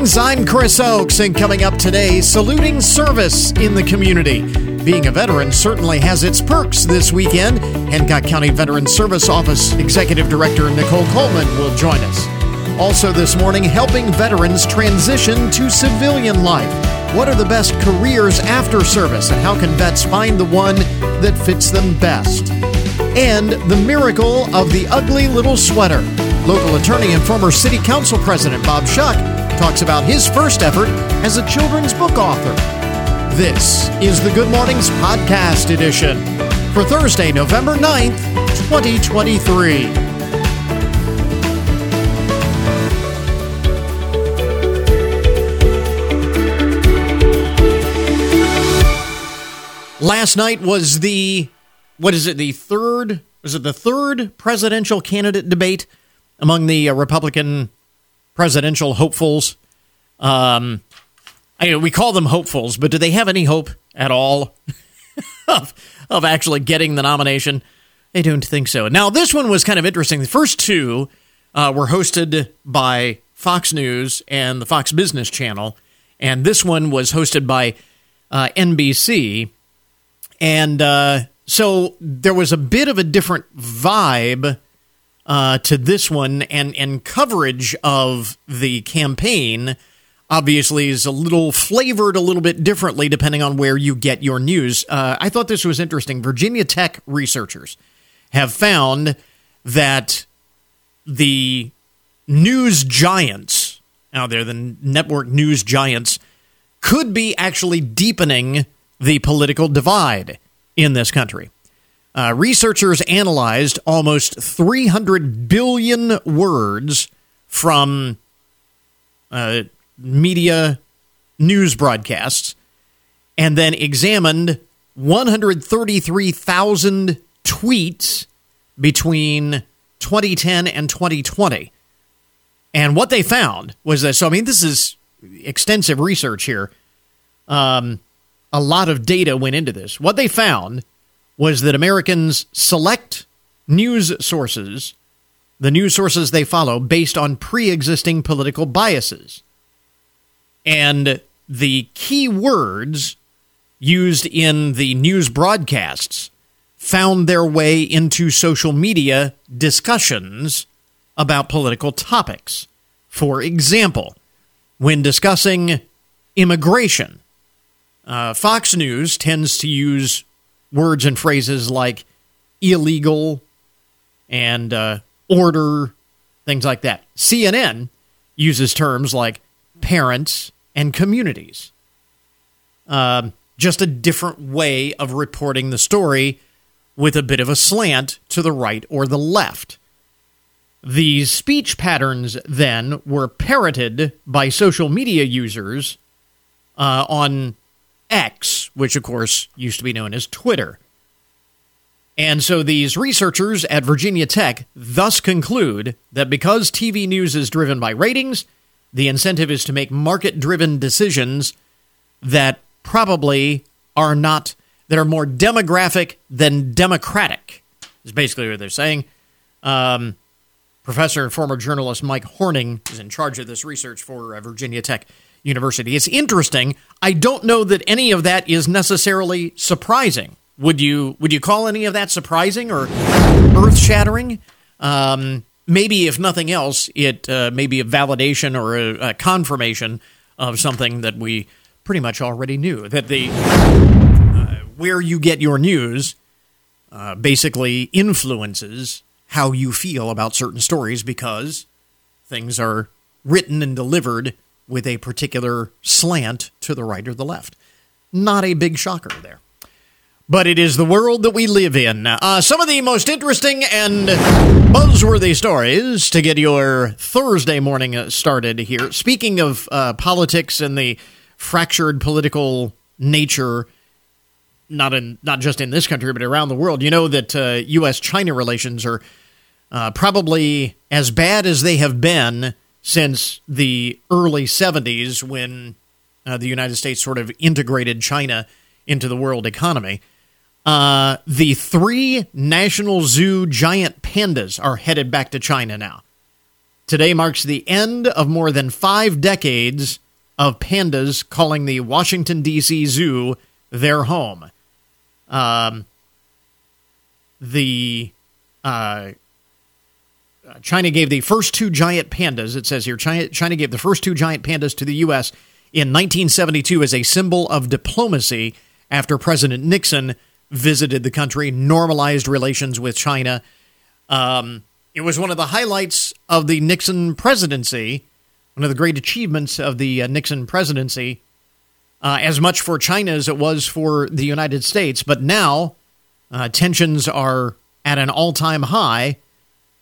mornings. I'm Chris Oakes, and coming up today, saluting service in the community. Being a veteran certainly has its perks this weekend. Hancock County Veteran Service Office Executive Director Nicole Coleman will join us. Also, this morning, helping veterans transition to civilian life. What are the best careers after service, and how can vets find the one that fits them best? And the miracle of the ugly little sweater. Local attorney and former city council president Bob Schuck talks about his first effort as a children's book author. This is the Good Mornings Podcast Edition for Thursday, November 9th, 2023. Last night was the, what is it, the third, was it the third presidential candidate debate among the uh, Republican presidential hopefuls? Um, I, we call them hopefuls, but do they have any hope at all of, of actually getting the nomination? I don't think so. Now, this one was kind of interesting. The first two uh, were hosted by Fox News and the Fox Business Channel, and this one was hosted by uh, NBC. And uh, so there was a bit of a different vibe uh, to this one, and, and coverage of the campaign obviously is a little flavored a little bit differently depending on where you get your news. Uh, I thought this was interesting. Virginia Tech researchers have found that the news giants out there, the network news giants, could be actually deepening the political divide in this country. Uh, researchers analyzed almost 300 billion words from uh, media news broadcasts and then examined 133,000 tweets between 2010 and 2020. And what they found was that, so I mean, this is extensive research here. Um, a lot of data went into this. What they found was that Americans select news sources, the news sources they follow, based on pre existing political biases. And the key words used in the news broadcasts found their way into social media discussions about political topics. For example, when discussing immigration, uh, Fox News tends to use words and phrases like illegal and uh, order, things like that. CNN uses terms like parents and communities. Um, just a different way of reporting the story with a bit of a slant to the right or the left. These speech patterns then were parroted by social media users uh, on X, which of course used to be known as Twitter. And so these researchers at Virginia Tech thus conclude that because TV news is driven by ratings, the incentive is to make market driven decisions that probably are not, that are more demographic than democratic, is basically what they're saying. Um, professor and former journalist Mike Horning is in charge of this research for uh, Virginia Tech. University. It's interesting. I don't know that any of that is necessarily surprising. Would you would you call any of that surprising or earth shattering? Um, maybe if nothing else, it uh, may be a validation or a, a, confirmation of something that we pretty much already knew that the uh, where you get your news uh, basically influences how you feel about certain stories because things are written and delivered with a particular slant to the right or the left. Not a big shocker there. But it is the world that we live in. Uh, some of the most interesting and buzzworthy stories to get your Thursday morning started here. Speaking of uh, politics and the fractured political nature, not in not just in this country but around the world, you know that uh, U.S.-China relations are uh, probably as bad as they have been since the early 70s when uh, the United States sort of integrated China into the world economy. Uh, the three National Zoo giant pandas are headed back to China now Today marks the end of more than five decades of pandas calling the Washington, D.C. Zoo their home. Um, the uh, China gave the first two giant pandas, it says here, China, China gave the first two giant pandas to the U.S. in 1972 as a symbol of diplomacy after President Nixon visited the country, normalized relations with China. Um, it was one of the highlights of the Nixon presidency, one of the great achievements of the uh, Nixon presidency, uh, as much for China as it was for the United States. But now uh, tensions are at an all time high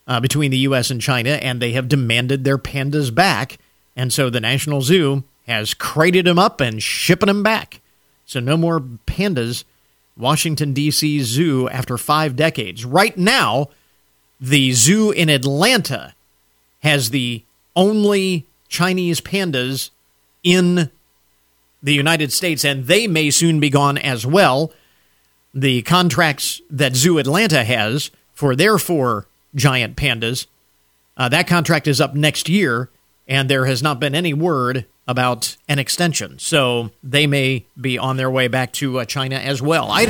uh, between the U.S. and China, and they have demanded their pandas back. And so the National Zoo has crated them up and shipping them back. So no more pandas. Washington, D.C. Zoo after five decades. Right now, the zoo in Atlanta has the only Chinese pandas in the United States, and they may soon be gone as well. The contracts that Zoo Atlanta has for their four giant pandas, uh, that contract is up next year, and there has not been any word about an extension. So they may be on their way back to uh, China as well. I,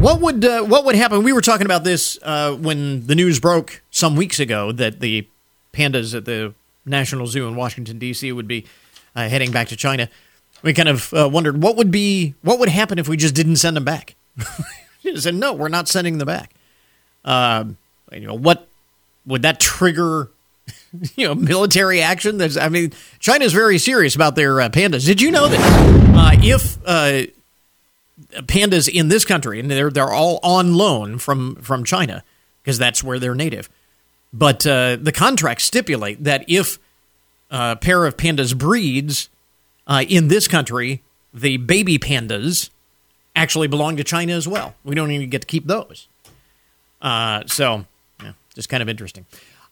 what would uh, what would happen? We were talking about this uh, when the news broke some weeks ago that the pandas at the National Zoo in Washington D.C. would be uh, heading back to China. We kind of uh, wondered what would be what would happen if we just didn't send them back. said no, we're not sending them back. You know what would that trigger? You know, military action. There's, I mean, China is very serious about their uh, pandas. Did you know that if pandas in this country, and they're they're all on loan from from China because that's where they're native. But uh, the contracts stipulate that if a pair of pandas breeds uh, in this country, the baby pandas actually belong to China as well. We don't even get to keep those. Uh, so, just kind of interesting.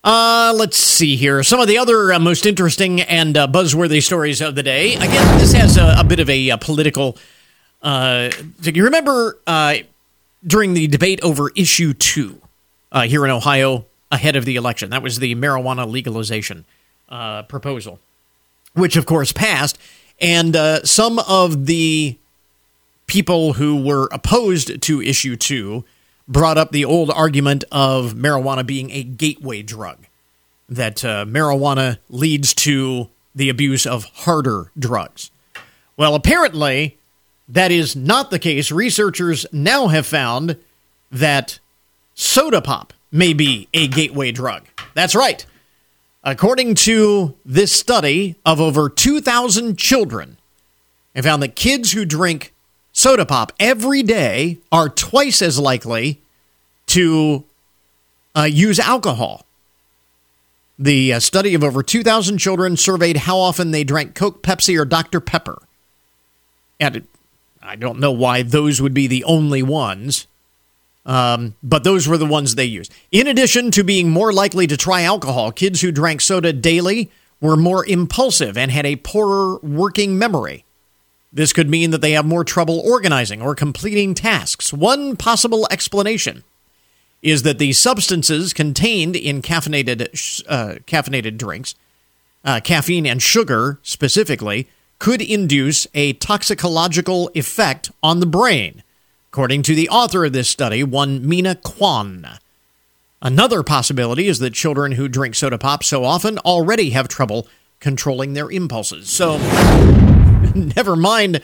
Uh, let's see here. Some of the other uh, most interesting and uh, buzzworthy stories of the day. Again, this has a, a bit of a, a political uh, you remember uh, during the debate over issue two uh, here in Ohio ahead of the election? That was the marijuana legalization uh, proposal, which of course passed. And uh, some of the people who were opposed to issue two brought up the old argument of marijuana being a gateway drug, that uh, marijuana leads to the abuse of harder drugs. Well, apparently, that is not the case. Researchers now have found that soda pop may be a gateway drug. That's right. According to this study of over 2,000 children, they found that kids who drink soda pop every day are twice as likely to uh, use alcohol. The uh, study of over 2,000 children surveyed how often they drank Coke, Pepsi, or Dr. Pepper. And I don't know why those would be the only ones, um, but those were the ones they used. In addition to being more likely to try alcohol, kids who drank soda daily were more impulsive and had a poorer working memory. This could mean that they have more trouble organizing or completing tasks. One possible explanation is that the substances contained in caffeinated uh, caffeinated drinks, uh, caffeine and sugar specifically, could induce a toxicological effect on the brain, according to the author of this study, one Mina Kwan. Another possibility is that children who drink soda pop so often already have trouble controlling their impulses. So, never mind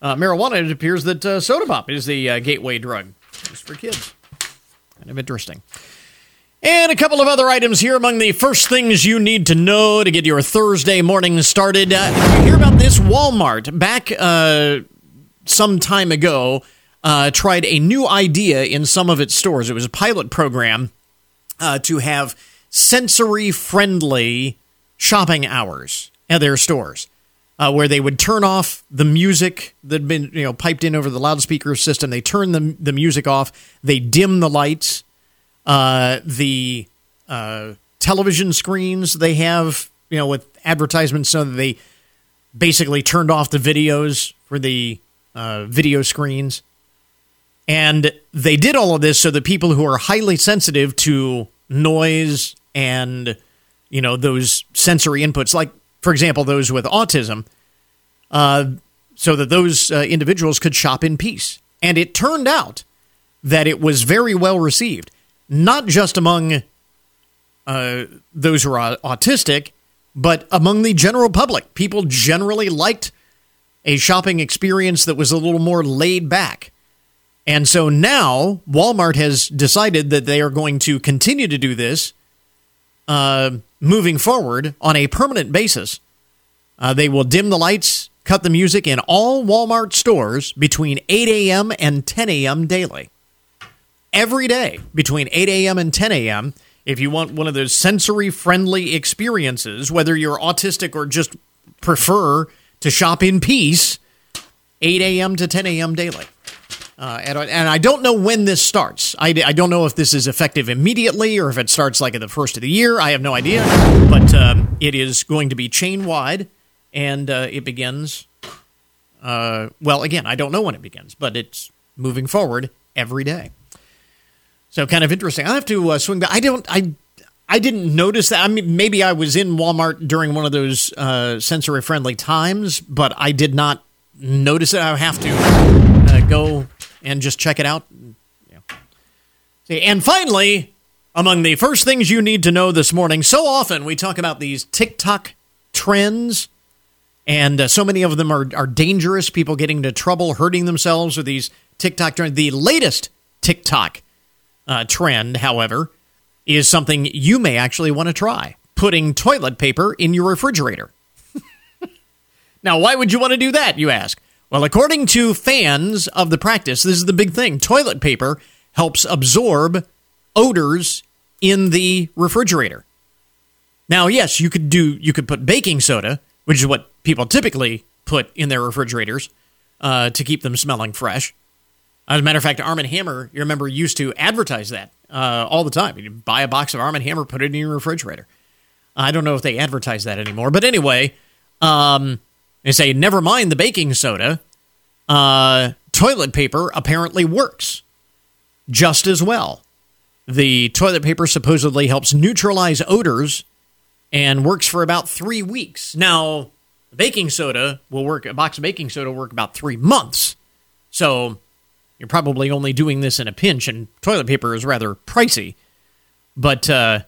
uh, marijuana, it appears that uh, soda pop is the uh, gateway drug just for kids. Kind of interesting. And a couple of other items here among the first things you need to know to get your Thursday morning started. Uh, hear about this? Walmart, back uh, some time ago, uh, tried a new idea in some of its stores. It was a pilot program uh, to have sensory friendly shopping hours at their stores. Uh, where they would turn off the music that had been you know piped in over the loudspeaker system. They turn the, the music off. They dim the lights uh, the uh, television screens they have, you know, with advertisements, so they basically turned off the videos for the uh, video screens. And they did all of this so that people who are highly sensitive to noise and you know, those sensory inputs, like, for example, those with autism, uh, so that those uh, individuals could shop in peace. And it turned out that it was very well received, not just among uh, those who are autistic, but among the general public. People generally liked a shopping experience that was a little more laid back. And so now Walmart has decided that they are going to continue to do this uh, moving forward on a permanent basis. Uh, they will dim the lights, cut the music in all Walmart stores between 8 a.m. and 10 a.m. daily. Every day between 8 a.m. and 10 a.m. If you want one of those sensory friendly experiences, whether you're autistic or just prefer to shop in peace, 8 a.m. to 10 a.m. daily. Uh, and, and, I don't know when this starts. I, I, don't know if this is effective immediately or if it starts like at the first of the year. I have no idea. But um, it is going to be chain wide and uh, it begins. Uh, well, again, I don't know when it begins, but it's moving forward every day. So kind of interesting. I have to uh, swing back. I don't. I I didn't notice that. I mean, maybe I was in Walmart during one of those uh, sensory friendly times, but I did not notice it. I have to uh, go and just check it out. Yeah. See, and finally, among the first things you need to know this morning, so often we talk about these TikTok trends, and uh, so many of them are, are dangerous. People getting into trouble, hurting themselves with these TikTok trends. The latest TikTok uh, trend, however, is something you may actually want to try putting toilet paper in your refrigerator. now, why would you want to do that, you ask? Well, according to fans of the practice, this is the big thing toilet paper helps absorb odors in the refrigerator. Now, yes, you could do you could put baking soda, which is what people typically put in their refrigerators uh, to keep them smelling fresh. As a matter of fact, Arm & Hammer, you remember, used to advertise that uh, all the time. You buy a box of Arm & Hammer, put it in your refrigerator. I don't know if they advertise that anymore, but anyway, um, they say never mind the baking soda. Uh, toilet paper apparently works just as well. The toilet paper supposedly helps neutralize odors and works for about three weeks. Now, baking soda will work. A box of baking soda will work about three months. So you're probably only doing this in a pinch, and toilet paper is rather pricey. But uh,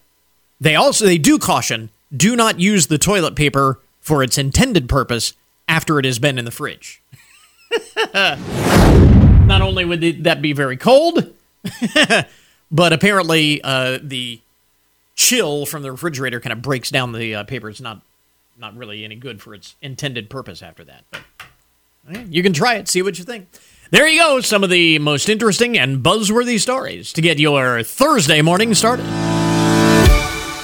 they also they do caution: do not use the toilet paper for its intended purpose after it has been in the fridge. not only would that be very cold, but apparently uh, the chill from the refrigerator kind of breaks down the uh, paper. It's not not really any good for its intended purpose after that. But you can try it, see what you think. There you go, some of the most interesting and buzzworthy stories to get your Thursday morning started.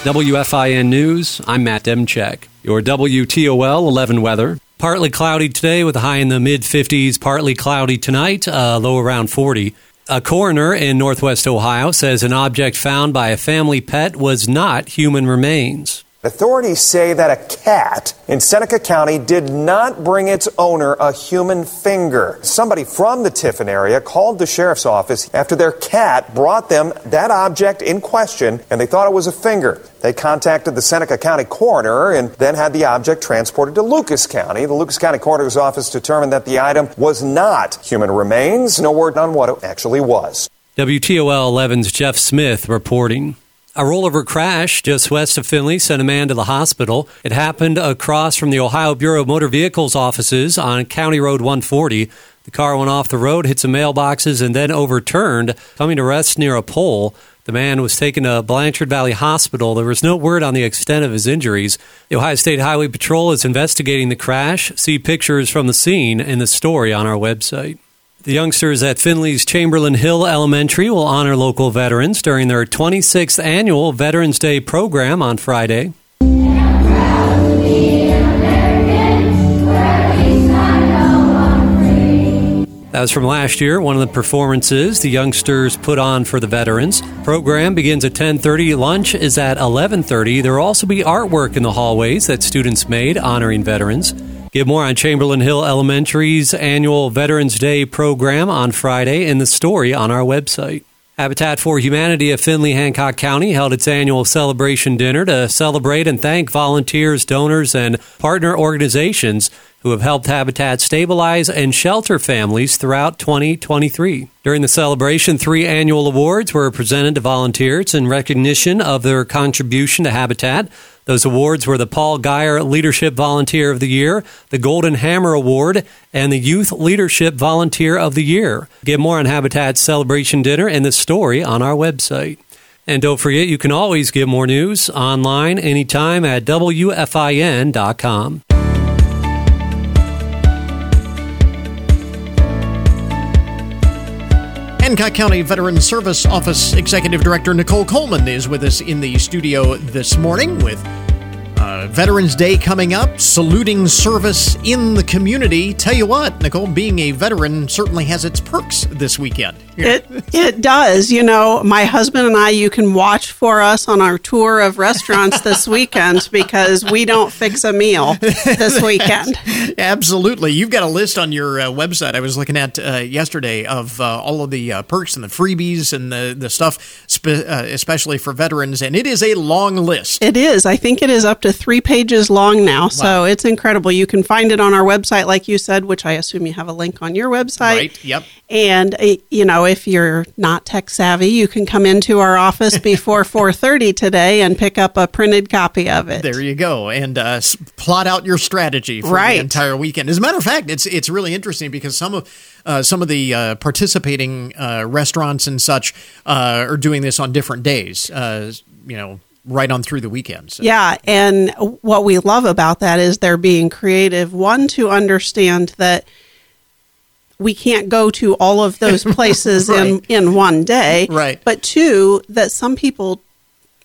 WFIN News, I'm Matt Demchek. Your WTOL 11 weather. Partly cloudy today with a high in the mid 50s, partly cloudy tonight, uh, low around 40. A coroner in northwest Ohio says an object found by a family pet was not human remains. Authorities say that a cat in Seneca County did not bring its owner a human finger. Somebody from the Tiffin area called the sheriff's office after their cat brought them that object in question and they thought it was a finger. They contacted the Seneca County coroner and then had the object transported to Lucas County. The Lucas County coroner's office determined that the item was not human remains. No word on what it actually was. WTOL 11's Jeff Smith reporting. A rollover crash just west of Findlay sent a man to the hospital. It happened across from the Ohio Bureau of Motor Vehicles offices on County Road 140. The car went off the road, hit some mailboxes, and then overturned, coming to rest near a pole. The man was taken to Blanchard Valley Hospital. There was no word on the extent of his injuries. The Ohio State Highway Patrol is investigating the crash. See pictures from the scene in the story on our website. The youngsters at Findlay's Chamberlain Hill Elementary will honor local veterans during their 26th annual Veterans Day program on Friday. That was from last year, one of the performances the youngsters put on for the veterans. Program begins at 10:30, lunch is at 11:30. There will also be artwork in the hallways that students made honoring veterans. Get more on Chamberlain Hill Elementary's annual Veterans Day program on Friday in the story on our website. Habitat for Humanity of Findlay Hancock County held its annual celebration dinner to celebrate and thank volunteers, donors, and partner organizations who have helped Habitat stabilize and shelter families throughout 2023. During the celebration, three annual awards were presented to volunteers in recognition of their contribution to Habitat. Those awards were the Paul Geyer Leadership Volunteer of the Year, the Golden Hammer Award, and the Youth Leadership Volunteer of the Year. Get more on Habitat's celebration dinner and the story on our website. And don't forget, you can always get more news online anytime at WFIN.com. Hancock County Veteran Service Office Executive Director Nicole Coleman is with us in the studio this morning with uh, Veterans Day coming up, saluting service in the community. Tell you what, Nicole, being a veteran certainly has its perks this weekend. It it does. You know, my husband and I, you can watch for us on our tour of restaurants this weekend because we don't fix a meal this weekend. Absolutely. You've got a list on your uh, website I was looking at uh, yesterday of uh, all of the uh, perks and the freebies and the, the stuff, spe- uh, especially for veterans. And it is a long list. It is. I think it is up to three pages long now. So it's incredible. You can find it on our website, like you said, which I assume you have a link on your website. Right. Yep. And uh, you know, if you're not tech savvy, you can come into our office before 4:30 today and pick up a printed copy of it. There you go, and uh, plot out your strategy for Right. the entire weekend. As a matter of fact, it's it's really interesting because some of uh, some of the uh, participating uh, restaurants and such uh, are doing this on different days. Uh, you know, right on through the weekend. So. Yeah, and what we love about that is they're being creative. One to understand that we can't go to all of those places in Right. in one day. Right. But two, that some people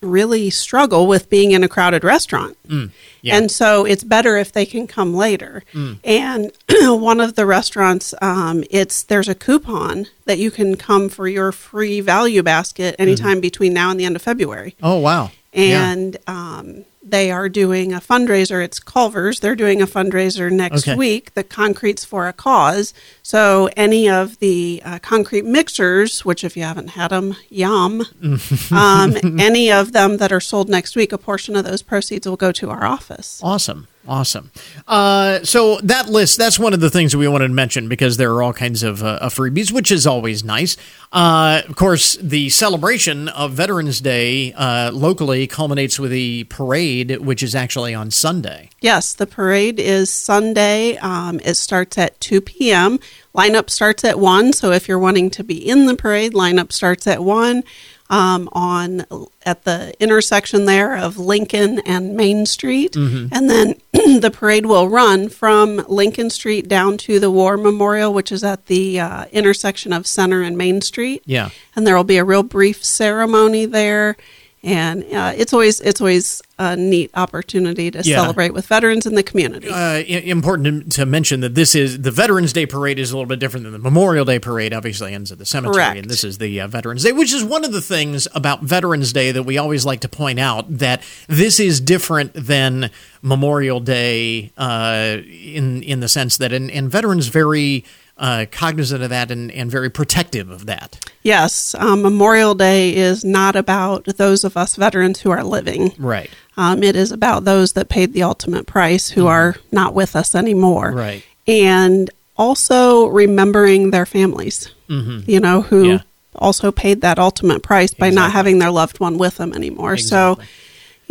really struggle with being in a crowded restaurant. Mm, yeah. Mm. And so it's better if they can come later. And one of the restaurants, um, it's there's a coupon that you can come for your free value basket anytime between now and the end of February Oh wow! Yeah. and um, they are doing a fundraiser. It's Culver's. They're doing a fundraiser next Okay. week. The Concrete's for a Cause. So any of the uh, concrete mixers, which if you haven't had them, yum. um, any of them that are sold next week, a portion of those proceeds will go to our office. Awesome. Awesome. Uh, so that list, that's one of the things we wanted to mention because there are all kinds of uh, freebies, which is always nice. Uh, of course, the celebration of Veterans Day uh, locally culminates with the parade, which is actually on Sunday. Yes, the parade is Sunday. Um, it starts at 2 p.m. Lineup starts at 1. So if you're wanting to be in the parade, lineup starts at 1 um, on at the intersection there of Lincoln and Main Street. And then the parade will run from Lincoln Street down to the War Memorial, which is at the uh, intersection of Center and Main Street Yeah. and there will be a real brief ceremony there and uh, it's always it's always a neat opportunity to Yeah. celebrate with veterans in the community. Uh, i- important to, to mention that this is the Veterans Day parade is a little bit different than the Memorial Day parade. Obviously, ends at the cemetery, Correct. and this is the uh, Veterans Day, which is one of the things about Veterans Day that we always like to point out that this is different than Memorial Day uh, in in the sense that and, and veterans very. Uh, cognizant of that and, and very protective of that. yes, um, Memorial Day is not about those of us veterans who are living. Right. Um, it is about those that paid the ultimate price who are not with us anymore. Mm-hmm. Right. And also remembering their families, you know, who Mm-hmm. Yeah. also paid that ultimate price by not having their loved one with them anymore. Exactly. So,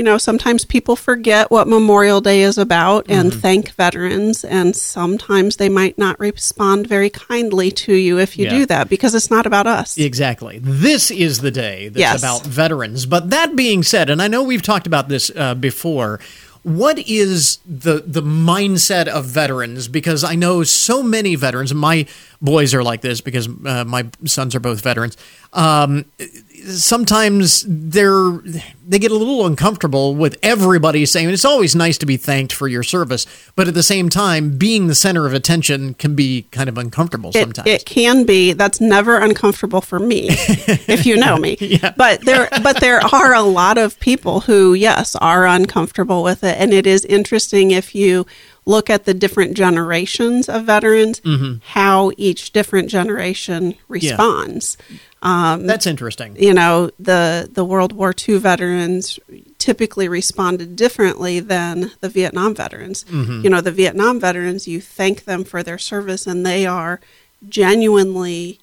you know, sometimes people forget what Memorial Day is about and Mm-hmm. thank veterans, and sometimes they might not respond very kindly to you if you Yeah. do that because it's not about us. Exactly. This is the day that's Yes. about veterans. But that being said, and I know we've talked about this uh, before, what is the the mindset of veterans? Because I know so many veterans. and My boys are like this because uh, my sons are both veterans. Um, sometimes they're they get a little uncomfortable with everybody saying it's always nice to be thanked for your service, but at the same time, being the center of attention can be kind of uncomfortable It, sometimes. it can be. That's never uncomfortable for me, if you know me. yeah. But there, but there are a lot of people who, yes, are uncomfortable with it, and it is interesting if you look at the different generations of veterans, Mm-hmm. how each different generation responds. That's interesting. you know the the World War II veterans typically responded differently than the Vietnam veterans. Mm-hmm. You know, the Vietnam veterans, you thank them for their service, and they are genuinely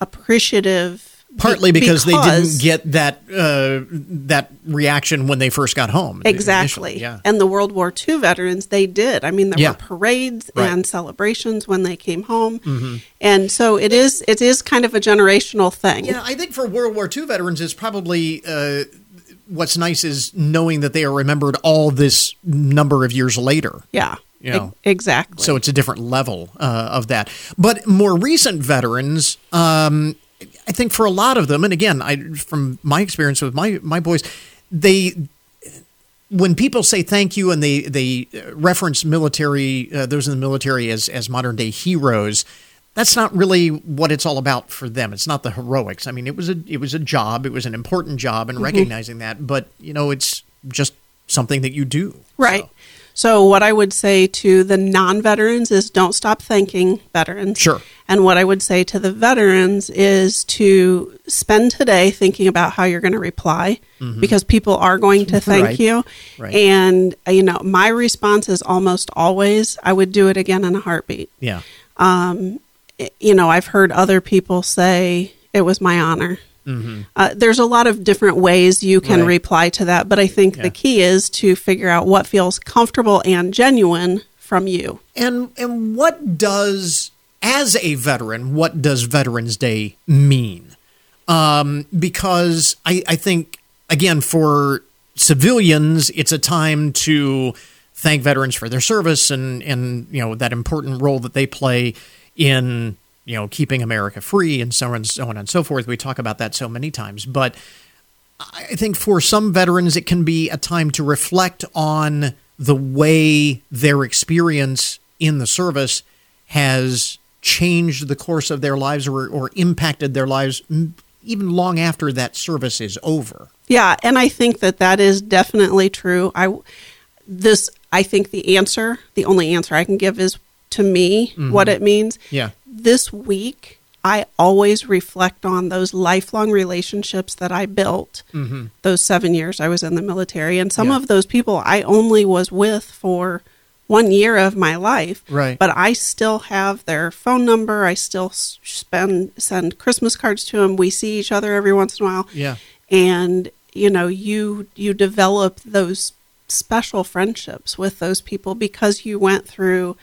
appreciative. Partly because, they didn't get that uh, that reaction when they first got home. Exactly. initially, Yeah. And the World War II veterans, they did. I mean, there Yeah. were parades Right. Mm-hmm. and celebrations when they came home, and so it is. It is kind of a generational thing. Yeah, I think for World War II veterans, it's probably uh, what's nice is knowing that they are remembered all this number of years later. Yeah. You know. E- exactly. So it's a different level uh, of that. But more recent veterans, um, I think for a lot of them, and again, I from my experience with my my boys, they when people say thank you and they they reference military uh, those in the military as as modern day heroes. That's not really what it's all about for them. It's not the heroics. I mean, it was a it was a job. It was an important job, and recognizing that. But you know, it's just something that you do. Right. So, So, what I would say to the non veterans is don't stop thanking veterans. Sure. And what I would say to the veterans is to spend today thinking about how you're going to reply mm-hmm. because people are going to thank Right. you. Right. And, you know, my response is almost always, I would do it again in a heartbeat. yeah. Um, you know, I've heard other people say, it was my honor. Uh, there's a lot of different ways you can Mm-hmm. Right. reply to that, but I think Yeah. the key is to figure out what feels comfortable and genuine from you. And and what does as a veteran, what does Veterans Day mean? Um, because I, I think again for civilians, it's a time to thank veterans for their service and and you know that important role that they play in you know keeping America free and so on and so on and so forth. We talk about that so many times, but I think for some veterans, it can be a time to reflect on the way their experience in the service has changed the course of their lives or, or impacted their lives even long after that service is over. Yeah, and I think that that is definitely true. I this I think the answer, the only answer I can give is to me what mm-hmm. it means. Yeah. This week I always reflect on those lifelong relationships that I built mm-hmm. those 7 years I was in the military and some Yeah. of those people I only was with for one year of my life Right. but I still have their phone number I still spend send Christmas cards to them we see each other every once in a while Yeah. and you know you you develop those special friendships with those people because you went through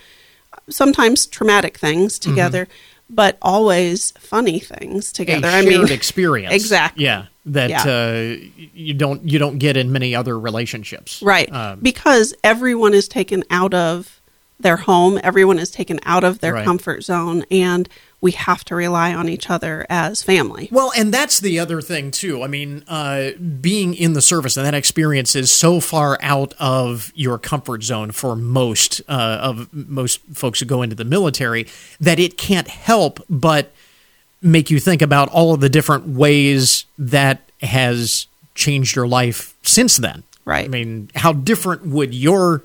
sometimes traumatic things together but always funny things together i mean experience. exactly Yeah. That Yeah. Uh, you don't you don't get in many other relationships. right Um, because everyone is taken out of their home everyone is taken out of their Right. comfort zone and we have to rely on each other as family Well, and that's the other thing too. I mean, uh, being in the service and that experience is so far out of your comfort zone for most uh, of most folks who go into the military that it can't help but make you think about all of the different ways that has changed your life since then. Right. I mean, how different would your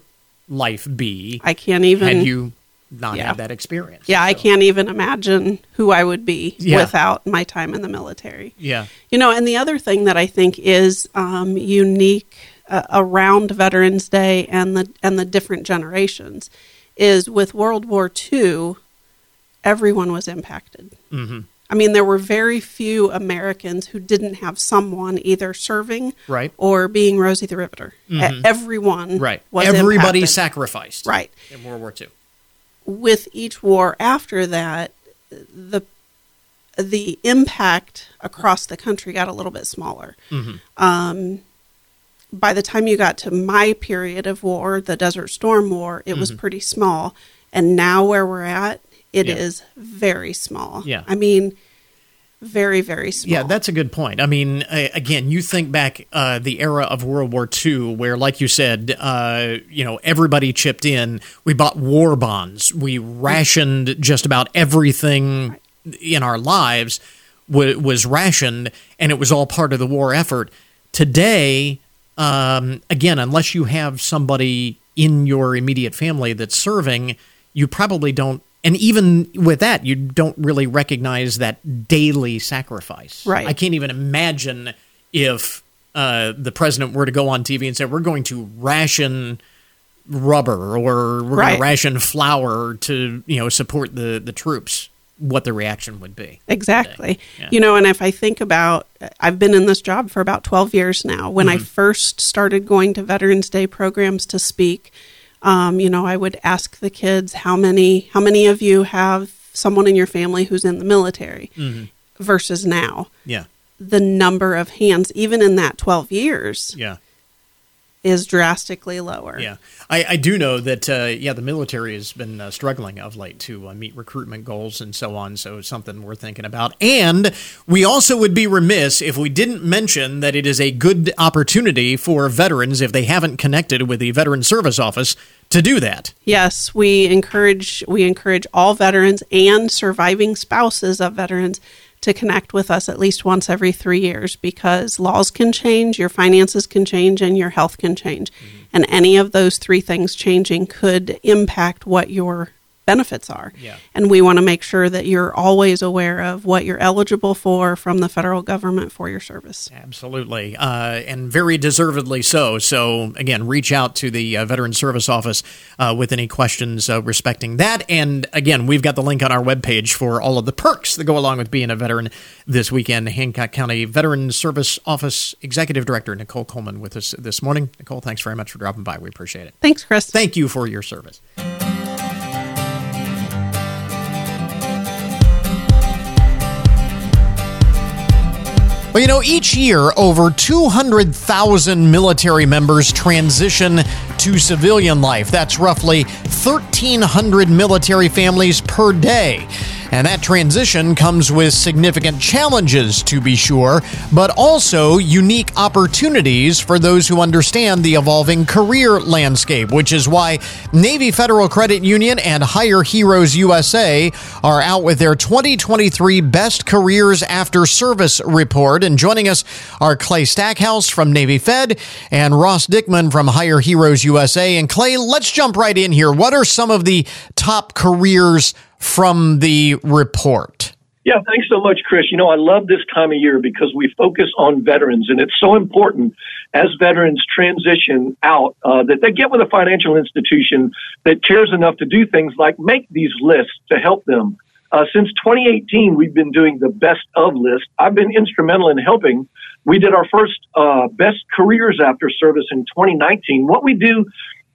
life be i can't even had you not Yeah. had that experience? yeah i can't even imagine who i would be Yeah. without my time in the military Yeah. You know, and the other thing that I think is um, unique uh, around Veterans Day and the and the different generations is with World War II, everyone was impacted. Mm-hmm. I mean, there were very few Americans who didn't have someone either serving Right. or being Rosie the Riveter. E- everyone Right. was Everybody impacted. sacrificed. right In World War II. With each war after that, the the impact across the country got a little bit smaller. Um, by the time you got to my period of war, the Desert Storm War, it was pretty small, and now where we're at, it is Yeah. very small. Yeah. I mean, very very small. Yeah, that's a good point. I mean, again, you think back uh, the era of World War II, where, like you said, uh, you know, everybody chipped in. We bought war bonds. We rationed just about everything in our lives w- was rationed, and it was all part of the war effort. Today, um, again, unless you have somebody in your immediate family that's serving, you probably don't and even with that, you don't really recognize that daily sacrifice. Right. I can't even imagine if uh, the president were to go on TV and say, "We're going to ration." rubber or we're Right. going to ration flour to you know support the the troops what the reaction would be Exactly. Yeah. You know, and if I think about, I've been in this job for about 12 years now. When Mm-hmm. I first started going to Veterans Day programs to speak, um, you know, I would ask the kids, how many, how many of you have someone in your family who's in the military Mm-hmm. versus now? yeah The number of hands, even in that 12 years, yeah is drastically lower. Yeah, I, I do know that. Uh, yeah, the military has been uh, struggling of late to uh, meet recruitment goals and so on. So it's something we're thinking about. And we also would be remiss if we didn't mention that it is a good opportunity for veterans if they haven't connected with the Veteran Service Office to do that. Yes, we encourage we encourage all veterans and surviving spouses of veterans to connect with us at least once every 3 years because laws can change, your finances can change and your health can change. Mm-hmm. And any of those three things changing could impact what your benefits are. Yeah. And we want to make sure that you're always aware of what you're eligible for from the federal government for your service. Absolutely, uh, and very deservedly so. So, again, reach out to the uh, Veteran Service Office uh, with any questions uh, respecting that. And again, we've got the link on our webpage for all of the perks that go along with being a veteran this weekend. Hancock County Veteran Service Office Executive Director Nicole Coleman with us this morning. Nicole, thanks very much for dropping by. We appreciate it. Thanks, Chris. Thank you for your service. Well, you know, each year over 200,000 military members transition to civilian life. That's roughly 1,300 military families per day. And that transition comes with significant challenges, to be sure, but also unique opportunities for those who understand the evolving career landscape, which is why Navy Federal Credit Union and Hire Heroes USA are out with their 2023 Best Careers After Service report. And joining us are Clay Stackhouse from Navy Fed and Ross Dickman from Hire Heroes USA. And Clay, let's jump right in here. What are some of the top careers from the report? Yeah, thanks so much, Chris. You know, I love this time of year because we focus on veterans, and it's so important as veterans transition out uh, that they get with a financial institution that cares enough to do things like make these lists to help them. Uh, since 2018, we've been doing the best of list. I've been instrumental in helping. We did our first uh, best careers after service in 2019. What we do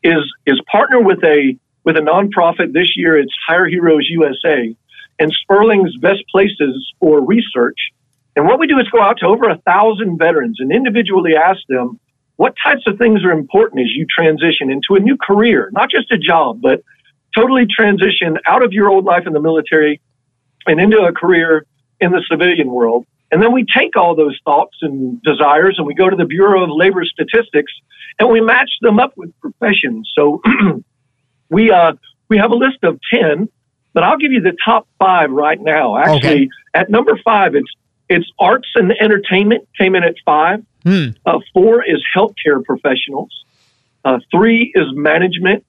is is partner with a with a nonprofit. This year, it's Hire Heroes USA and Sperling's Best Places for Research. And what we do is go out to over a thousand veterans and individually ask them what types of things are important as you transition into a new career, not just a job, but totally transition out of your old life in the military and into a career in the civilian world. And then we take all those thoughts and desires and we go to the Bureau of Labor Statistics and we match them up with professions. So we uh, we have a list of ten, but I'll give you the top five right now. Actually, Okay. at number five, it's it's arts and entertainment came in at five. Hmm. Uh, four is healthcare professionals. Uh, three is management.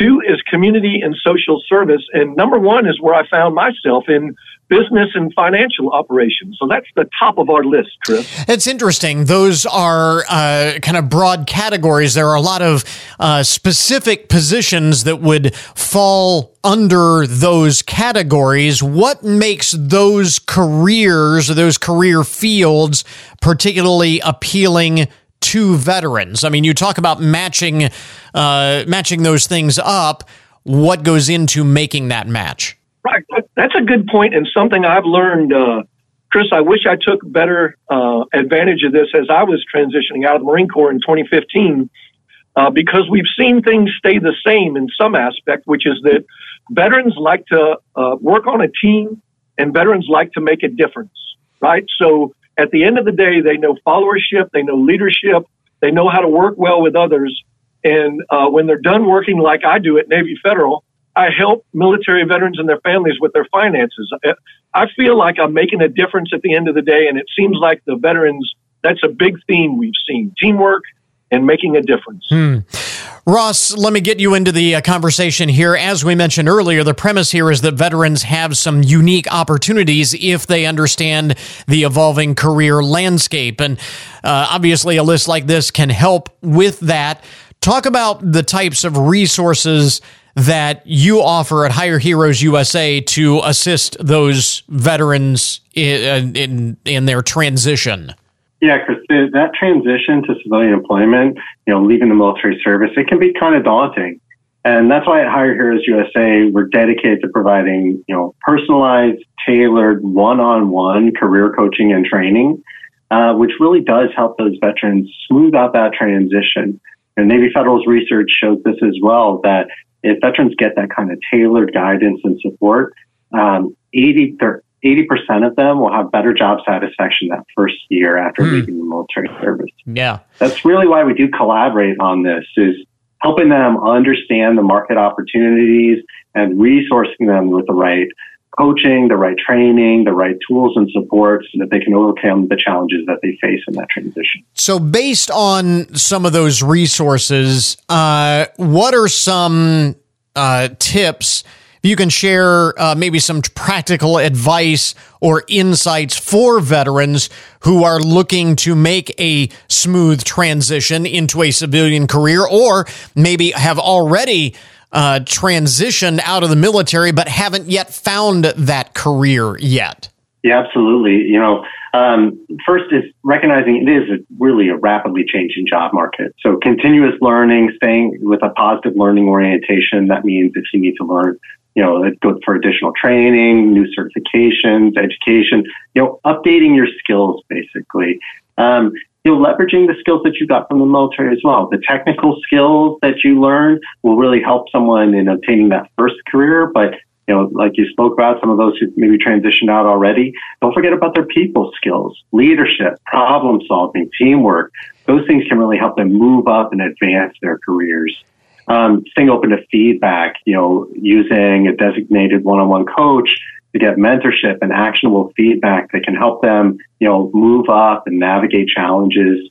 Two is community and social service. And number one is where I found myself in business and financial operations. So that's the top of our list, Chris. It's interesting. Those are uh, kind of broad categories. There are a lot of uh, specific positions that would fall under those categories. What makes those careers those career fields particularly appealing to veterans? I mean, you talk about matching uh, matching those things up. What goes into making that match? Right. That's a good point and something I've learned, uh, Chris. I wish I took better uh, advantage of this as I was transitioning out of the Marine Corps in 2015, uh, because we've seen things stay the same in some aspect, which is that veterans like to uh, work on a team and veterans like to make a difference, right? So at the end of the day, they know followership, they know leadership, they know how to work well with others. And uh, when they're done working like I do at Navy Federal, I help military veterans and their families with their finances. I- I feel like I'm making a difference at the end of the day, and it seems like the veterans, that's a big theme we've seen teamwork and making a difference. Hmm. Ross, let me get you into the uh, conversation here. As we mentioned earlier, the premise here is that veterans have some unique opportunities if they understand the evolving career landscape. And uh, obviously, a list like this can help with that. Talk about the types of resources that you offer at Hire Heroes USA to assist those veterans in, in, in their transition. Yeah, Chris, that transition to civilian employment, you know, leaving the military service, it can be kind of daunting. And that's why at Hire Heroes USA, we're dedicated to providing, you know, personalized, tailored, one-on-one career coaching and training, uh, which really does help those veterans smooth out that transition. And Navy Federal's research shows this as well, that if veterans get that kind of tailored guidance and support, um, 80, 80% of them will have better job satisfaction that first year after mm. leaving the military service. Yeah. That's really why we do collaborate on this is helping them understand the market opportunities and resourcing them with the right coaching, the right training, the right tools and support so that they can overcome the challenges that they face in that transition. So, based on some of those resources, uh, what are some uh, tips? You can share uh, maybe some practical advice or insights for veterans who are looking to make a smooth transition into a civilian career or maybe have already uh, transitioned out of the military but haven't yet found that career yet. Yeah, absolutely. You know, um, first is recognizing it is a, really a rapidly changing job market. So continuous learning, staying with a positive learning orientation. That means if you need to learn you know, go for additional training, new certifications, education, you know, updating your skills basically. Um, you know, leveraging the skills that you got from the military as well. The technical skills that you learn will really help someone in obtaining that first career. But, you know, like you spoke about, some of those who maybe transitioned out already, don't forget about their people skills, leadership, problem solving, teamwork. Those things can really help them move up and advance their careers um, staying open to feedback, you know, using a designated one-on-one coach to get mentorship and actionable feedback that can help them, you know, move up and navigate challenges.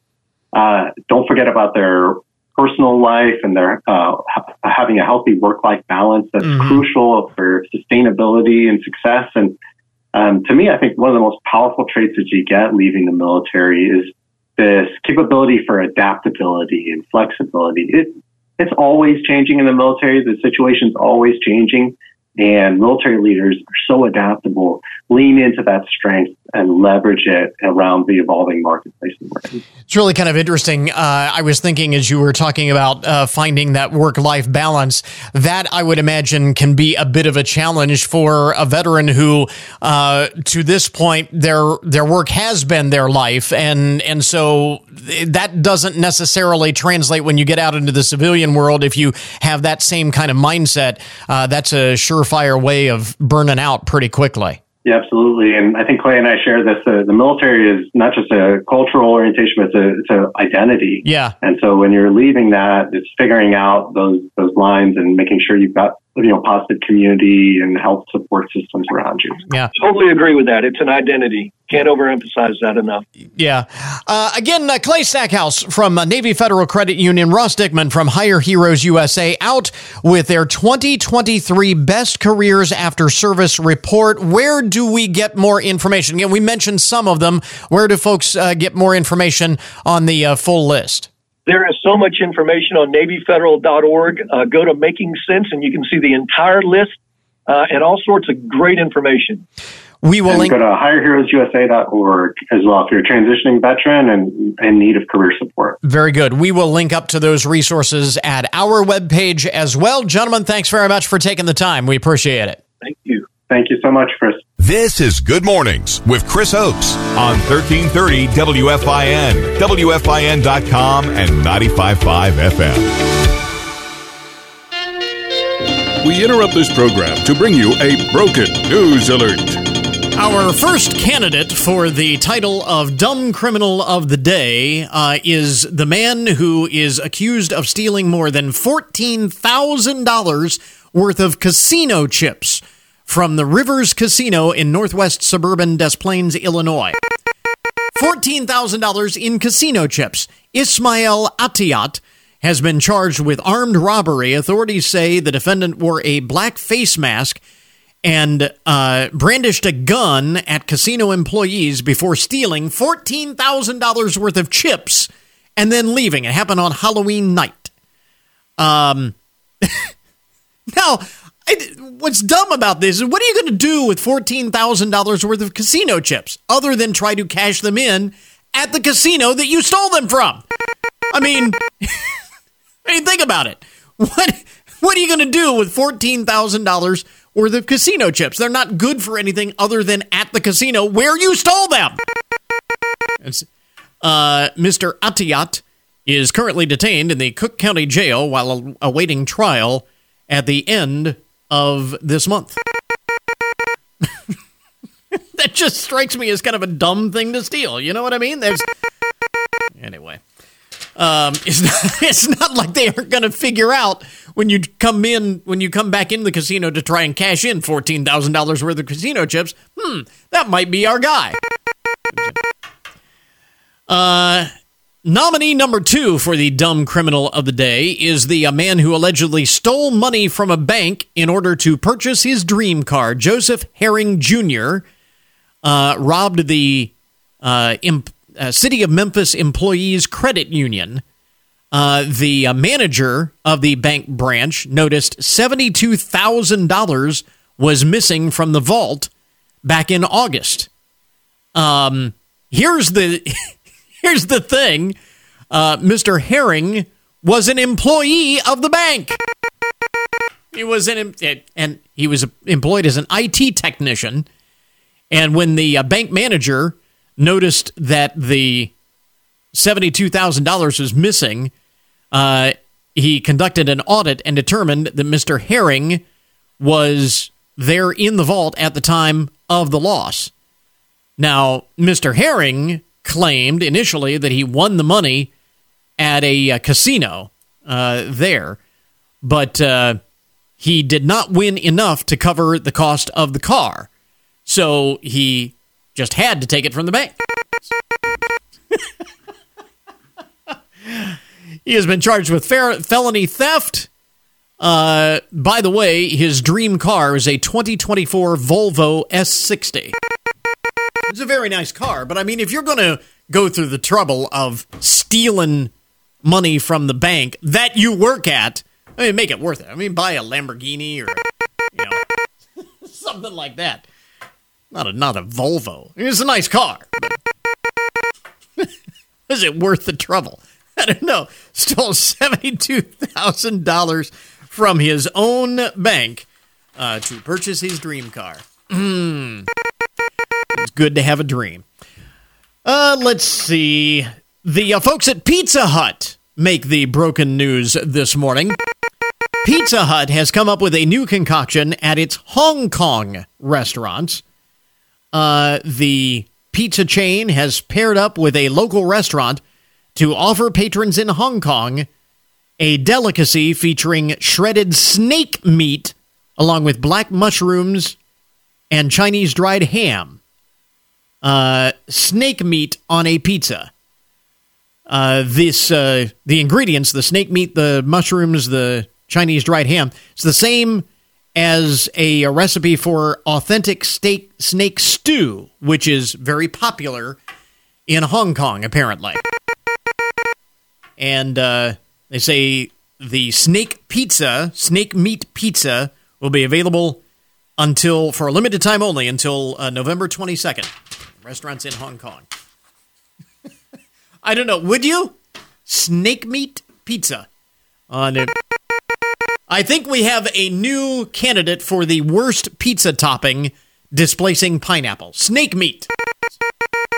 Uh, don't forget about their personal life and their uh, having a healthy work-life balance. That's mm-hmm. crucial for sustainability and success. And um, to me, I think one of the most powerful traits that you get leaving the military is this capability for adaptability and flexibility. It, it's always changing in the military. The situation's always changing. And military leaders are so adaptable. Lean into that strength and leverage it around the evolving marketplace It's really kind of interesting. Uh, I was thinking as you were talking about uh, finding that work life balance, that I would imagine can be a bit of a challenge for a veteran who, uh, to this point, their their work has been their life, and and so that doesn't necessarily translate when you get out into the civilian world. If you have that same kind of mindset, uh, that's a surefire way of burning out pretty quickly. Yeah, absolutely. And I think Clay and I share this. Uh, the military is not just a cultural orientation, but it's a, it's a identity. Yeah. And so when you're leaving that, it's figuring out those, those lines and making sure you've got you know positive community and health support systems around you. Yeah, totally agree with that. It's an identity. Can't overemphasize that enough. Yeah. Uh, again, uh, Clay Stackhouse from uh, Navy Federal Credit Union, Ross Dickman from Hire Heroes USA, out with their 2023 Best Careers After Service report. Where do we get more information? Again, we mentioned some of them. Where do folks uh, get more information on the uh, full list? There is so much information on NavyFederal.org. Uh, go to Making Sense and you can see the entire list uh, and all sorts of great information. We will and link- go to hireheroesusa.org as well if you're a transitioning veteran and in need of career support. Very good. We will link up to those resources at our webpage as well. Gentlemen, thanks very much for taking the time. We appreciate it. Thank you. Thank you so much, Chris. This is Good Mornings with Chris Oaks on 1330 WFIN, WFIN.com, and 95.5 FM. We interrupt this program to bring you a broken news alert. Our first candidate for the title of Dumb Criminal of the Day uh, is the man who is accused of stealing more than $14,000 worth of casino chips from the Rivers Casino in northwest suburban Des Plaines, Illinois. $14,000 in casino chips. Ismail Atiyat has been charged with armed robbery. Authorities say the defendant wore a black face mask and uh, brandished a gun at casino employees before stealing $14,000 worth of chips and then leaving. It happened on Halloween night. Um, now, I, what's dumb about this is what are you going to do with $14,000 worth of casino chips other than try to cash them in at the casino that you stole them from? I mean, I mean, think about it. What what are you going to do with fourteen thousand dollars worth of casino chips? They're not good for anything other than at the casino where you stole them. Uh, Mr. Atiyat is currently detained in the Cook County Jail while awaiting trial at the end of this month. that just strikes me as kind of a dumb thing to steal. You know what I mean? There's anyway. Um, it's not, it's not like they aren't going to figure out when you come in when you come back in the casino to try and cash in fourteen thousand dollars worth of casino chips. Hmm, that might be our guy. Uh, nominee number two for the dumb criminal of the day is the a man who allegedly stole money from a bank in order to purchase his dream car. Joseph Herring Jr. Uh, robbed the uh, imp- uh, City of Memphis Employees Credit Union. Uh, the uh, manager of the bank branch noticed $72,000 was missing from the vault back in August. Um, here's the here's the thing. Uh, Mr. Herring was an employee of the bank. He was an and he was employed as an IT technician. And when the uh, bank manager noticed that the $72,000 was missing, uh, he conducted an audit and determined that Mr. Herring was there in the vault at the time of the loss. Now, Mr. Herring claimed initially that he won the money at a, a uh, casino uh, there, but uh, he did not win enough to cover the cost of the car. So he just had to take it from the bank. he has been charged with felony theft. Uh, by the way, his dream car is a 2024 Volvo S60. It's a very nice car, but I mean, if you're going to go through the trouble of stealing money from the bank that you work at, I mean, make it worth it. I mean, buy a Lamborghini or you know something like that. Not a not a Volvo. It's a nice car. is it worth the trouble? I don't know. Stole seventy two thousand dollars from his own bank uh, to purchase his dream car. It's good to have a dream. Uh, let's see. The uh, folks at Pizza Hut make the broken news this morning. Pizza Hut has come up with a new concoction at its Hong Kong restaurants uh, the pizza chain has paired up with a local restaurant to offer patrons in Hong Kong a delicacy featuring shredded snake meat along with black mushrooms and Chinese dried ham. Uh, snake meat on a pizza. Uh, this uh, the ingredients: the snake meat, the mushrooms, the Chinese dried ham. It's the same as a, a recipe for authentic steak snake stew, which is very popular in Hong Kong, apparently. And uh, they say the snake pizza, snake meat pizza, will be available until for a limited time only until uh, November 22nd. Restaurants in Hong Kong. I don't know. Would you? Snake meat pizza on it. I think we have a new candidate for the worst pizza topping displacing pineapple snake meat.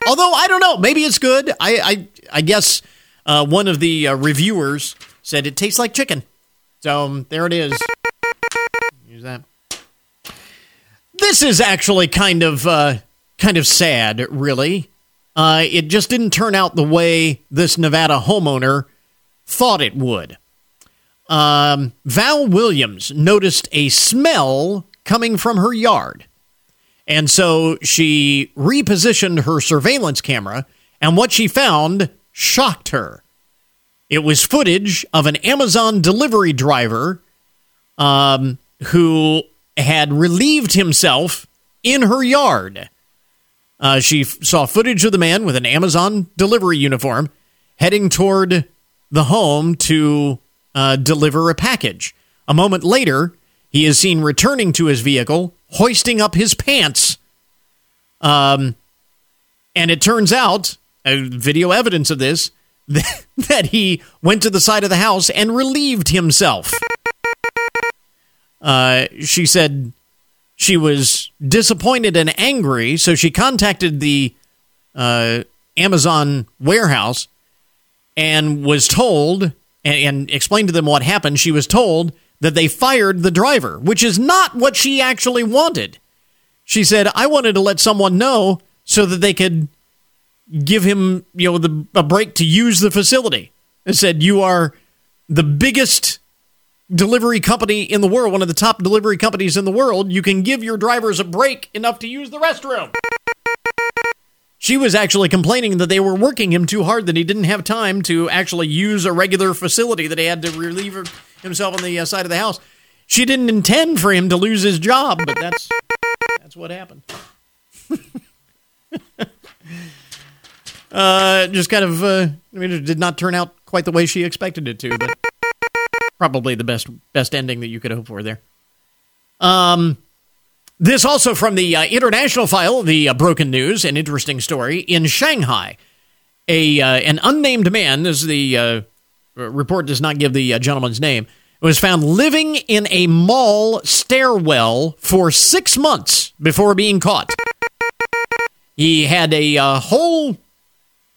Although I don't know, maybe it's good. I I, I guess uh, one of the uh, reviewers said it tastes like chicken. So um, there it is. Use that. This is actually kind of uh, kind of sad, really. Uh, it just didn't turn out the way this Nevada homeowner thought it would um, Val Williams noticed a smell coming from her yard. And so she repositioned her surveillance camera, and what she found shocked her. It was footage of an Amazon delivery driver um, who had relieved himself in her yard. Uh, she f- saw footage of the man with an Amazon delivery uniform heading toward the home to uh, deliver a package. A moment later, he is seen returning to his vehicle, hoisting up his pants. Um, and it turns out, uh, video evidence of this, that, that he went to the side of the house and relieved himself. Uh, she said she was disappointed and angry, so she contacted the uh, Amazon warehouse and was told and, and explained to them what happened. She was told that they fired the driver, which is not what she actually wanted. She said, I wanted to let someone know so that they could give him, you know, the, a break to use the facility. And said, You are the biggest delivery company in the world, one of the top delivery companies in the world. You can give your drivers a break enough to use the restroom. She was actually complaining that they were working him too hard, that he didn't have time to actually use a regular facility, that he had to relieve himself on the uh, side of the house. She didn't intend for him to lose his job, but that's that's what happened. uh, just kind of, uh, I mean, it did not turn out quite the way she expected it to, but probably the best best ending that you could hope for there. Um, this also from the uh, international file, the uh, broken news, an interesting story in Shanghai. A uh, an unnamed man, as the uh, report does not give the uh, gentleman's name, was found living in a mall stairwell for six months before being caught. He had a uh, whole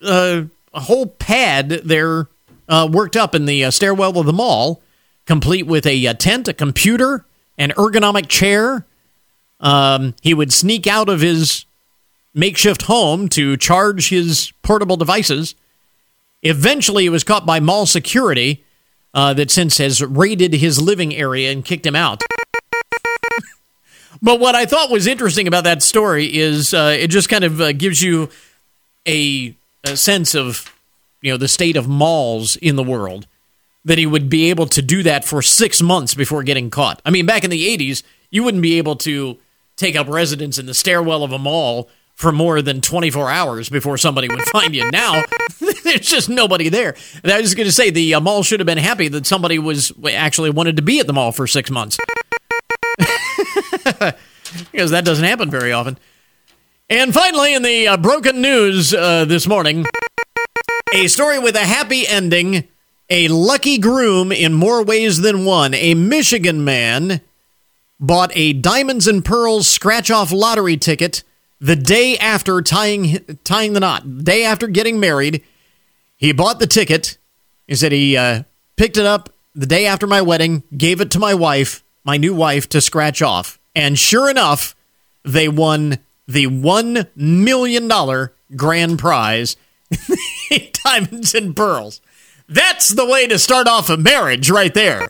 a whole pad there worked up in the stairwell of the mall complete with a, a uh, tent, a computer, an ergonomic chair. Um, he would sneak out of his makeshift home to charge his portable devices. Eventually, he was caught by mall security uh, that since has raided his living area and kicked him out. but what I thought was interesting about that story is uh, it just kind of uh, gives you a, a sense of you know the state of malls in the world that he would be able to do that for six months before getting caught. I mean, back in the 80s, you wouldn't be able to take up residence in the stairwell of a mall for more than 24 hours before somebody would find you. Now, there's just nobody there. And I was going to say, the uh, mall should have been happy that somebody was actually wanted to be at the mall for six months. because that doesn't happen very often. And finally, in the uh, broken news uh, this morning, a story with a happy ending a lucky groom in more ways than one. A Michigan man bought a Diamonds and Pearls scratch off lottery ticket the day after tying tying the knot. Day after getting married, he bought the ticket. He said he uh, picked it up the day after my wedding, gave it to my wife, my new wife, to scratch off. And sure enough, they won the $1 million grand prize Diamonds and Pearls. That's the way to start off a marriage right there.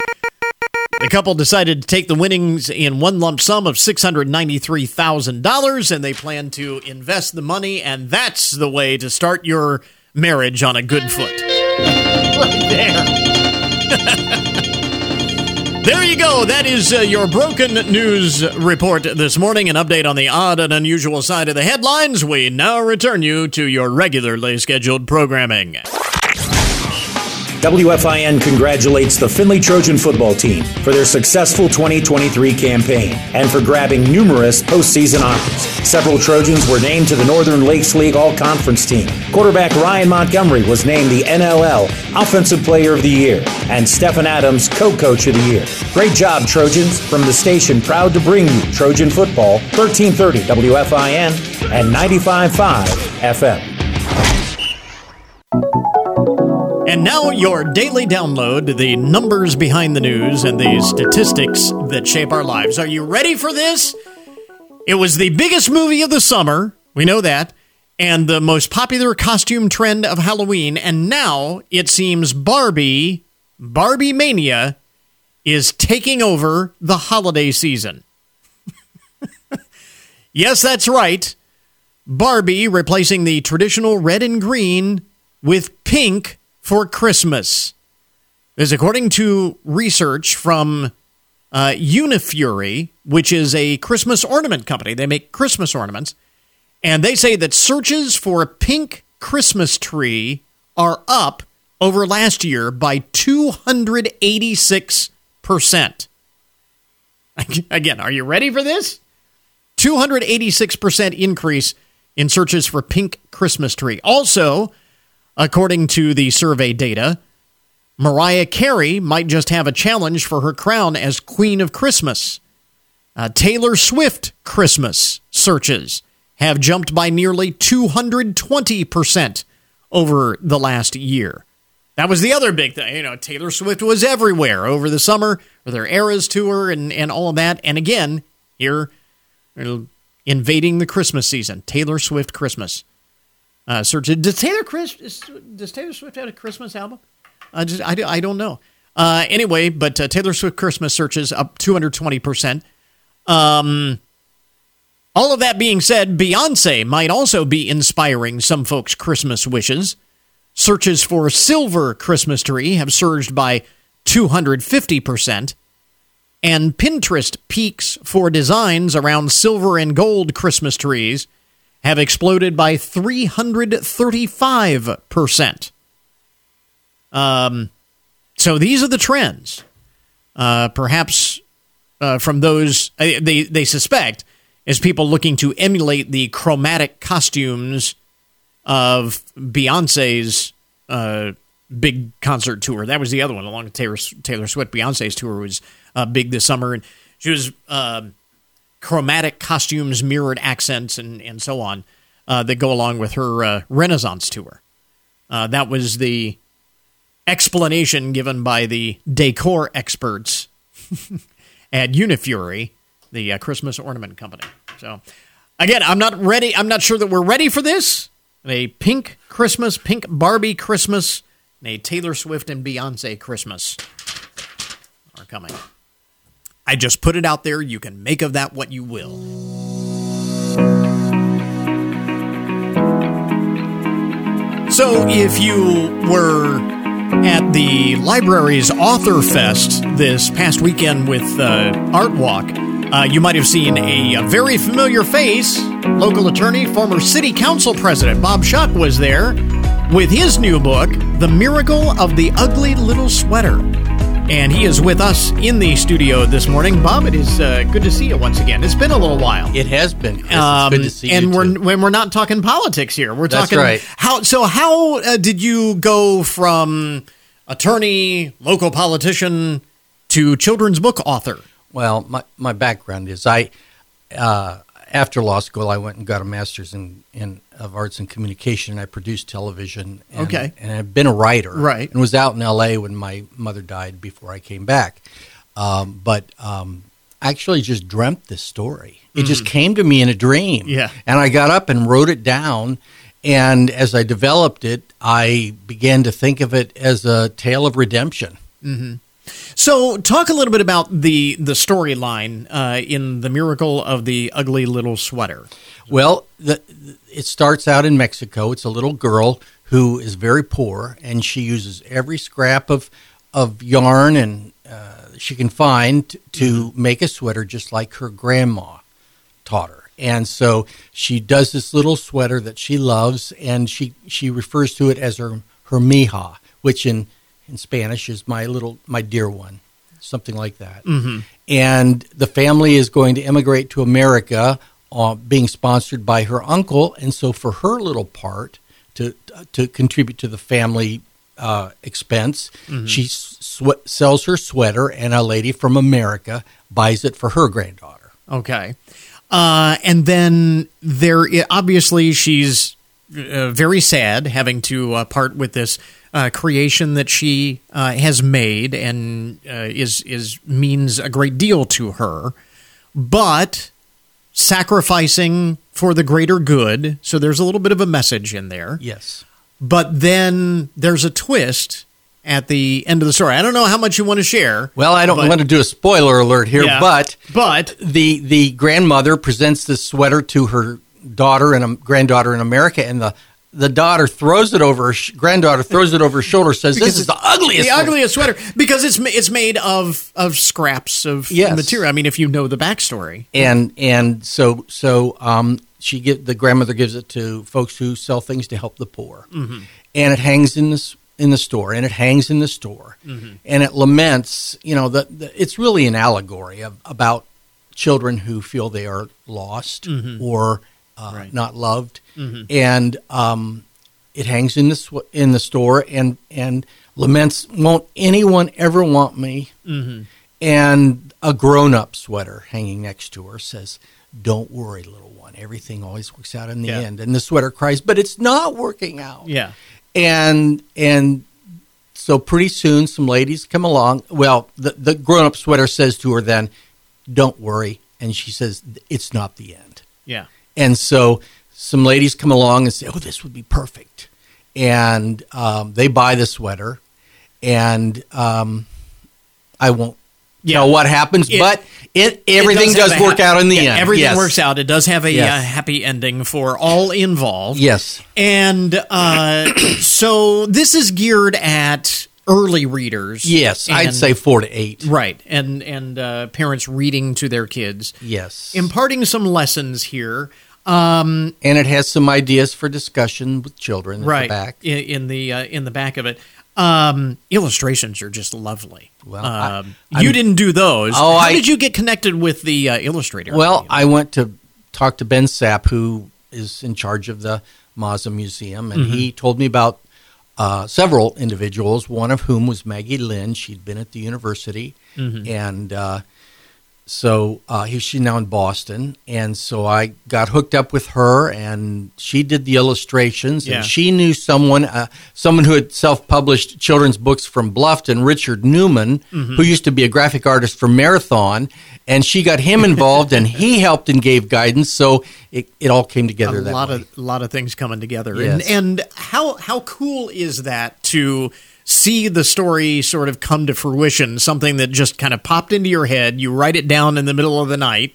The couple decided to take the winnings in one lump sum of $693,000 and they plan to invest the money, and that's the way to start your marriage on a good foot. right there. there you go. That is uh, your broken news report this morning. An update on the odd and unusual side of the headlines. We now return you to your regularly scheduled programming. WFIN congratulates the Findlay Trojan football team for their successful 2023 campaign and for grabbing numerous postseason honors. Several Trojans were named to the Northern Lakes League All Conference team. Quarterback Ryan Montgomery was named the NLL Offensive Player of the Year and Stephen Adams Co Coach of the Year. Great job, Trojans, from the station proud to bring you Trojan football, 1330 WFIN and 95.5 FM. And now, your daily download the numbers behind the news and the statistics that shape our lives. Are you ready for this? It was the biggest movie of the summer. We know that. And the most popular costume trend of Halloween. And now it seems Barbie, Barbie Mania, is taking over the holiday season. yes, that's right. Barbie replacing the traditional red and green with pink for Christmas. Is according to research from uh, Unifury, which is a Christmas ornament company. They make Christmas ornaments. And they say that searches for a pink Christmas tree are up over last year by 286%. Again, are you ready for this? 286% increase in searches for pink Christmas tree. Also, according to the survey data, Mariah Carey might just have a challenge for her crown as Queen of Christmas. Uh, Taylor Swift Christmas searches have jumped by nearly 220% over the last year. That was the other big thing. You know, Taylor Swift was everywhere over the summer with her Eras tour and, and all of that. And again, here, invading the Christmas season, Taylor Swift Christmas. Uh, search. Does Taylor Chris does Taylor Swift have a Christmas album? I just I, I don't know. Uh, anyway, but uh, Taylor Swift Christmas searches up 220 percent. Um, all of that being said, Beyonce might also be inspiring some folks' Christmas wishes. Searches for silver Christmas tree have surged by 250%, and Pinterest peaks for designs around silver and gold Christmas trees have exploded by 335%. Um, so these are the trends. Uh, perhaps uh, from those, uh, they, they suspect is people looking to emulate the chromatic costumes of Beyonce's uh, big concert tour. That was the other one, along with Taylor, Taylor Swift. Beyonce's tour was uh, big this summer, and she was uh, chromatic costumes, mirrored accents, and and so on uh, that go along with her uh, Renaissance tour. Uh, that was the explanation given by the decor experts at Unifury the uh, Christmas ornament company. So, again, I'm not ready. I'm not sure that we're ready for this. A pink Christmas, pink Barbie Christmas, and a Taylor Swift and Beyonce Christmas are coming. I just put it out there. You can make of that what you will. So, if you were at the library's Author Fest this past weekend with uh, Art Walk, uh, you might have seen a, a, very familiar face. Local attorney, former city council president Bob Schuck was there with his new book, The Miracle of the Ugly Little Sweater. And he is with us in the studio this morning. Bob, it is uh, good to see you once again. It's been a little while. It has been. Um, good to see and you. And we're when we're not talking politics here. We're That's talking right. how. So how uh, did you go from attorney, local politician, to children's book author? Well, my, my background is I, uh, after law school, I went and got a master's in, in of arts and communication. And I produced television. And, okay. And I've been a writer. Right. And was out in L.A. when my mother died before I came back. Um, but um, I actually just dreamt this story. It mm-hmm. just came to me in a dream. Yeah. And I got up and wrote it down. And as I developed it, I began to think of it as a tale of redemption. Mm-hmm. So, talk a little bit about the the storyline uh, in the miracle of the ugly little sweater. Well, the, it starts out in Mexico. It's a little girl who is very poor, and she uses every scrap of of yarn and uh, she can find to mm-hmm. make a sweater, just like her grandma taught her. And so she does this little sweater that she loves, and she she refers to it as her her mija, which in in Spanish is my little my dear one, something like that. Mm-hmm. And the family is going to immigrate to America, uh, being sponsored by her uncle, and so for her little part to to contribute to the family uh, expense, mm-hmm. she sw- sells her sweater, and a lady from America buys it for her granddaughter. Okay. Uh, and then there, obviously, she's uh, very sad having to uh, part with this uh, creation that she uh, has made and uh, is is means a great deal to her, but sacrificing for the greater good. So there's a little bit of a message in there. Yes. But then there's a twist at the end of the story. I don't know how much you want to share. Well, I don't but, want to do a spoiler alert here, yeah, but but the the grandmother presents this sweater to her daughter and a granddaughter in America, and the the daughter throws it over her sh- granddaughter throws it over her shoulder says this is the ugliest the one." ugliest sweater because it's it's made of of scraps of Yes. material. I mean, if you know the backstory, and and so so um she get the grandmother gives it to folks who sell things to help the poor Mhm. and it hangs in this in the store and it hangs in the store Mhm. and it laments you know the, the it's really an allegory of, about children who feel they are lost Mhm. or uh, Right. not loved. Mhm. and um it hangs in the sw- in the store and and laments won't anyone ever want me? Mhm. and a grown-up sweater hanging next to her says don't worry little one. Everything always works out in the Yeah. end. And the sweater cries but it's not working out. Yeah, and and so pretty soon some ladies come along. Well the, the grown-up sweater says to her then don't worry. And she says it's not the end. Yeah, and so some ladies come along and say, "Oh, this would be perfect," and um, they buy the sweater, and um, I won't Yeah. tell what happens, It- but it everything It does, a work hap- out in the yeah, end. Everything Yes. works out. It does have a Yes. uh, happy ending for all involved. Yes, And uh, so this is geared at early readers. yes, I'd say four to eight. right, and and uh, parents reading to their kids, Yes, imparting some lessons here. Um, and it has some ideas for discussion with children right the back. in, in the uh, in the back of it. Um, illustrations are just lovely. Well, um, I'm- you didn't do those. Oh, How I- did you get connected with the uh, illustrator? Well, I went to talk to Ben Sapp, who is in charge of the Mazza Museum, and he told me about uh, several individuals, one of whom was Maggie Lynn. She'd been at the university, Mhm. and uh, so uh, he, she's now in Boston. And so I got hooked up with her, and she did the illustrations. Yeah. And she knew someone, uh, someone who had self-published children's books from Bluffton, Richard Newman, Mhm. who used to be a graphic artist for Marathon. And she got him involved, and he helped and gave guidance. So it, it all came together a lot way. of lot of things coming together. Yes. And and how how cool is that to see the story sort of come to fruition, something that just kind of popped into your head, you write it down in the middle of the night,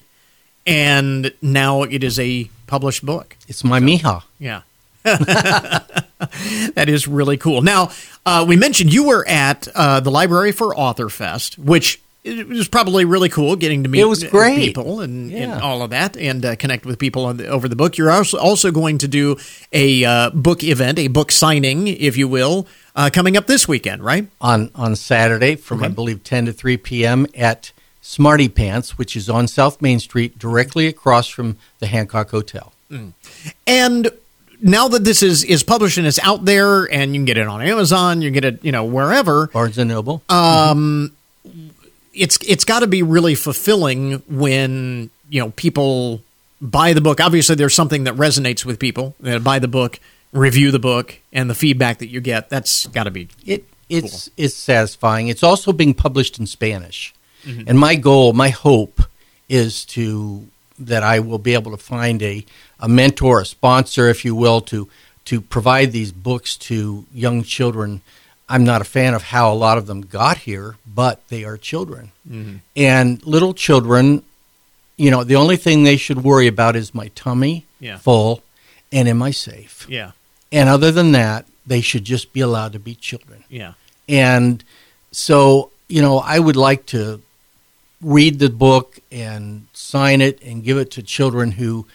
and now it is a published book. it's my mija. Yeah. that is really cool. Now, uh, we mentioned you were at uh, the Library for Author Fest, which it was probably really cool getting to meet It was great. people and, and all of that and uh, connect with people on the, over the book. You're also, also going to do a uh, book event, a book signing, if you will, uh, coming up this weekend, right? on on Saturday from I believe 10 to 3 p.m. at Smarty Pants, which is on South Main Street, directly across from the Hancock Hotel. And now that this is, is published and it's out there and you can get it on Amazon, you can get it, you know, wherever. Barnes and Noble. um, it's it's got to be really fulfilling when you know people buy the book. Obviously, there's something that resonates with people. that buy the book, review the book, and the feedback that you get. That's got to be It it's it's satisfying. It's also being published in Spanish, Mm-hmm. and my goal, my hope, is to that I will be able to find a a mentor, a sponsor, if you will, to to provide these books to young children. I'm not a fan of how a lot of them got here, but they are children, and little children. You know, the only thing they should worry about is my tummy Yeah. full, and am I safe? yeah And other than that, they should just be allowed to be children. yeah And so, you know, I would like to read the book and sign it and give it to children who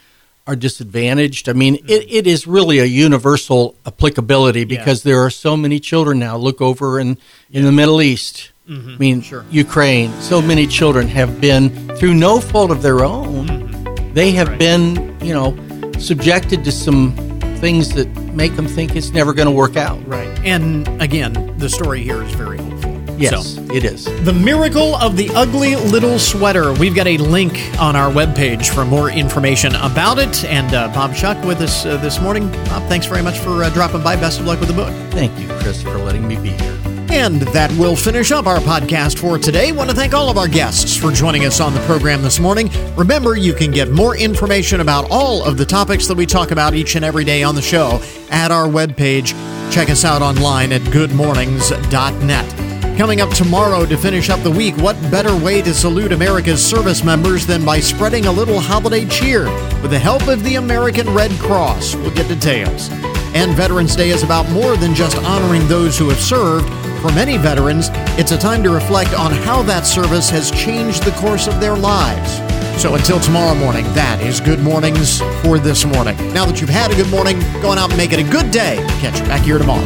are disadvantaged. I mean, it, mm-hmm. it is really a universal applicability because there are so many children now. Look over in, in the Middle East. Mm-hmm. I mean, Ukraine. So many children have been, through no fault of their own, mm-hmm. they have been, you know, subjected to some things that make them think it's never going to work out. right. And again, the story here is very hopeful. Yes, So, it is. The Miracle of the Ugly Little Sweater. We've got a link on our webpage for more information about it. And uh, Bob Schuck with us uh, this morning. Bob, thanks very much for uh, dropping by. Best of luck with the book. Thank you, Chris, for letting me be here. And that will finish up our podcast for today. Want to thank all of our guests for joining us on the program this morning. Remember, you can get more information about all of the topics that we talk about each and every day on the show at our webpage. Check us out online at goodmornings.net. Coming up tomorrow to finish up the week, what better way to salute America's service members than by spreading a little holiday cheer with the help of the American Red Cross? We'll get details. And Veterans Day is about more than just honoring those who have served. For many veterans, it's a time to reflect on how that service has changed the course of their lives. So until tomorrow morning, that is Good Mornings for this morning. Now that you've had a good morning, go on out and make it a good day. Catch you back here tomorrow.